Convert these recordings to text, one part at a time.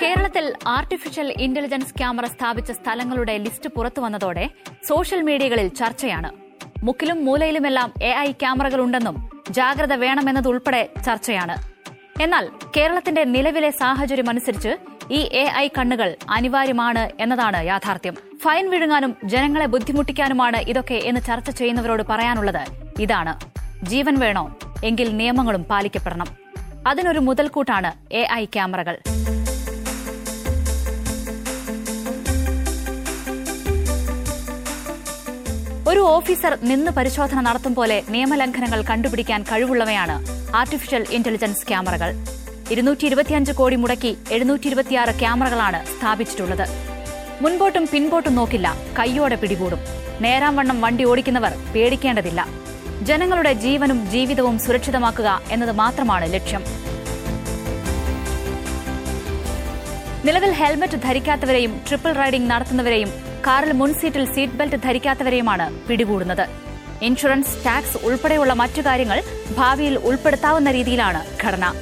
കേരളത്തിൽ artificial intelligence camera സ്ഥാപിച്ച സ്ഥലങ്ങളുടെ ലിസ്റ്റ് പുറത്തു വന്നതോടെ സോഷ്യൽ മീഡിയകളിൽ ചർച്ചയാണ്. മുക്കിലും മൂലയിലുമെല്ലാം എ ഐ ക്യാമറകളുണ്ടെന്നും ജാഗ്രത വേണമെന്നതുൾപ്പെടെ ചർച്ചയാണ്. എന്നാൽ കേരളത്തിന്റെ നിലവിലെ സാഹചര്യം അനുസരിച്ച് ഈ എ ഐ കണ്ണുകൾ അനിവാര്യമാണ് എന്നതാണ് യാഥാർത്ഥ്യം. ഫൈൻ വിഴുങ്ങാനും ജനങ്ങളെ ബുദ്ധിമുട്ടിക്കാനുമാണ് ഇതൊക്കെ എന്ന് ചർച്ച ചെയ്യുന്നവരോട് പറയാനുള്ളത് ഇതാണ്. ജീവൻ വേണോ എങ്കിൽ നിയമങ്ങളും പാലിക്കപ്പെടണം. അതിനൊരു മുതൽക്കൂട്ടാണ് എ ഐ ക്യാമറകൾ. ഒരു ഓഫീസർ നിന്ന് പരിശോധന നടത്തും പോലെ നിയമലംഘനങ്ങൾ കണ്ടുപിടിക്കാൻ കഴിവുള്ളവയാണ് ആർട്ടിഫിഷ്യൽ ഇന്റലിജൻസ് ക്യാമറകൾ. ഇരുന്നൂറ്റി ഇരുപത്തിയഞ്ച് കോടി മുടക്കി എഴുന്നൂറ്റി ഇരുപത്തിയാറ് ക്യാമറകളാണ് സ്ഥാപിച്ചിട്ടുള്ളത്. മുൻപോട്ടും പിൻപോട്ടും നോക്കില്ല കയ്യോടെ പിടികൂടും. നേരാം വണ്ണം വണ്ടി ഓടിക്കുന്നവർ പേടിക്കേണ്ടതില്ല. ജനങ്ങളുടെ ജീവനും ജീവിതവും സുരക്ഷിതമാക്കുക എന്നത് മാത്രമാണ് ലക്ഷ്യം. നിലവിൽ ഹെൽമറ്റ് ധരിക്കാത്തവരെയും ട്രിപ്പിൾ റൈഡിംഗ് നടത്തുന്നവരെയും കാറിൽ മുൻസീറ്റിൽ സീറ്റ് ബെൽറ്റ് ധരിക്കാത്തവരെയുമാണ് പിടികൂടുന്നത്. ഇൻഷുറൻസ് ടാക്സ് ഉൾപ്പെടെയുള്ള മറ്റു കാര്യങ്ങൾ ഭാവിയിൽ ഉൾപ്പെടുത്താവുന്ന രീതിയിലാണ് ഘടന.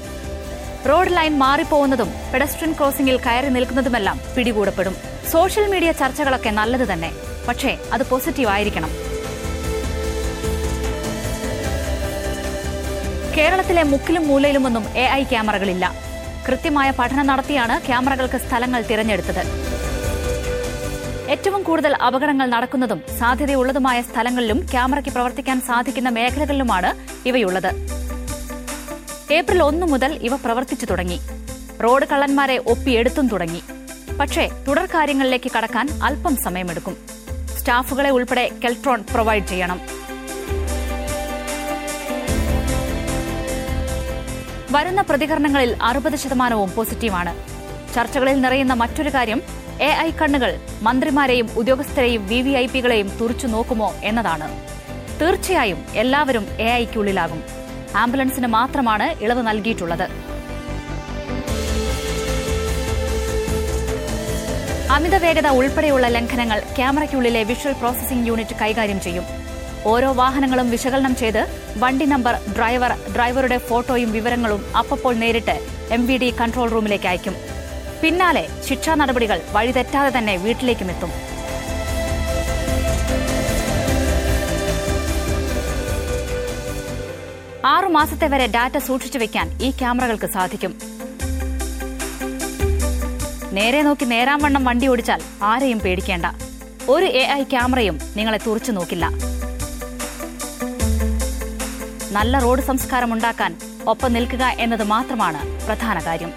റോഡ് ലൈൻ മാറിപ്പോകുന്നതും പെഡസ്ട്രിയൻ ക്രോസിംഗിൽ കയറി നിൽക്കുന്നതുമെല്ലാം പിടികൂടപ്പെടും. സോഷ്യൽ മീഡിയ ചർച്ചകളൊക്കെ നല്ലത് തന്നെ. പക്ഷേ അത് പോസിറ്റീവ് ആയിരിക്കണം കേരളത്തിലെ മുക്കിലും മൂലയിലുമൊന്നും എ ഐ ക്യാമറകളില്ല. കൃത്യമായ പഠനം നടത്തിയാണ് ക്യാമറകൾക്ക് സ്ഥലങ്ങൾ തിരഞ്ഞെടുത്തത്. ഏറ്റവും കൂടുതൽ അപകടങ്ങൾ നടക്കുന്നതും സാധ്യതയുള്ളതുമായ സ്ഥലങ്ങളിലും ക്യാമറയ്ക്ക് പ്രവർത്തിക്കാൻ സാധിക്കുന്ന മേഖലകളിലുമാണ് ഇവയുള്ളത്. ഏപ്രിൽ ഒന്ന് മുതൽ ഇവ പ്രവർത്തിച്ചു തുടങ്ങി. റോഡ് കള്ളന്മാരെ ഒപ്പിയെടുത്തും തുടങ്ങി. പക്ഷേ തുടർ കാര്യങ്ങളിലേക്ക് കടക്കാൻ അല്പം സമയമെടുക്കും. സ്റ്റാഫുകളെ ഉൾപ്പെടെ കെൽട്രോൺ പ്രൊവൈഡ് ചെയ്യണം. വരുന്ന പ്രതികരണങ്ങളിൽ അറുപത് ശതമാനവും പോസിറ്റീവാണ്. ചർച്ചകളിൽ നിറയുന്ന മറ്റൊരു കാര്യം എ ഐ കണ്ണുകൾ മന്ത്രിമാരെയും ഉദ്യോഗസ്ഥരെയും വി വി ഐ പികളെയും തുറച്ചു നോക്കുമോ എന്നതാണ്. തീർച്ചയായും എല്ലാവരും എ ഐക്കുള്ളിലാകും. ആംബുലൻസിന് മാത്രമാണ് ഇളവ് നൽകിയിട്ടുള്ളത്. അമിത വേഗത ഉൾപ്പെടെയുള്ള ലംഘനങ്ങൾ ക്യാമറയ്ക്കുള്ളിലെ വിഷ്വൽ പ്രോസസിംഗ് യൂണിറ്റ് കൈകാര്യം ചെയ്യും. ഓരോ വാഹനങ്ങളും വിശകലനം ചെയ്ത് വണ്ടി നമ്പർ ഡ്രൈവർ ഡ്രൈവറുടെ ഫോട്ടോയും വിവരങ്ങളും അപ്പപ്പോൾ നേരിട്ട് എം വി ഡി കൺട്രോൾ റൂമിലേക്ക് അയക്കും. പിന്നാലെ ശിക്ഷാ നടപടികൾ വഴിതെറ്റാതെ തന്നെ വീട്ടിലേക്കും എത്തും. ആറു മാസത്തെ വരെ ഡാറ്റ സൂക്ഷിച്ചു വെക്കാൻ ഈ ക്യാമറകൾക്ക് സാധിക്കും. നേരെ നോക്കി നേരാം വണ്ണം വണ്ടി ഓടിച്ചാൽ ആരെയും പേടിക്കേണ്ട. ഒരു എ ഐ ക്യാമറയും നിങ്ങളെ തുറച്ചു നോക്കില്ല. നല്ല റോഡ് സംസ്കാരം ഉണ്ടാക്കാൻ ഒപ്പം നിൽക്കുക എന്നത് മാത്രമാണ് പ്രധാന കാര്യം.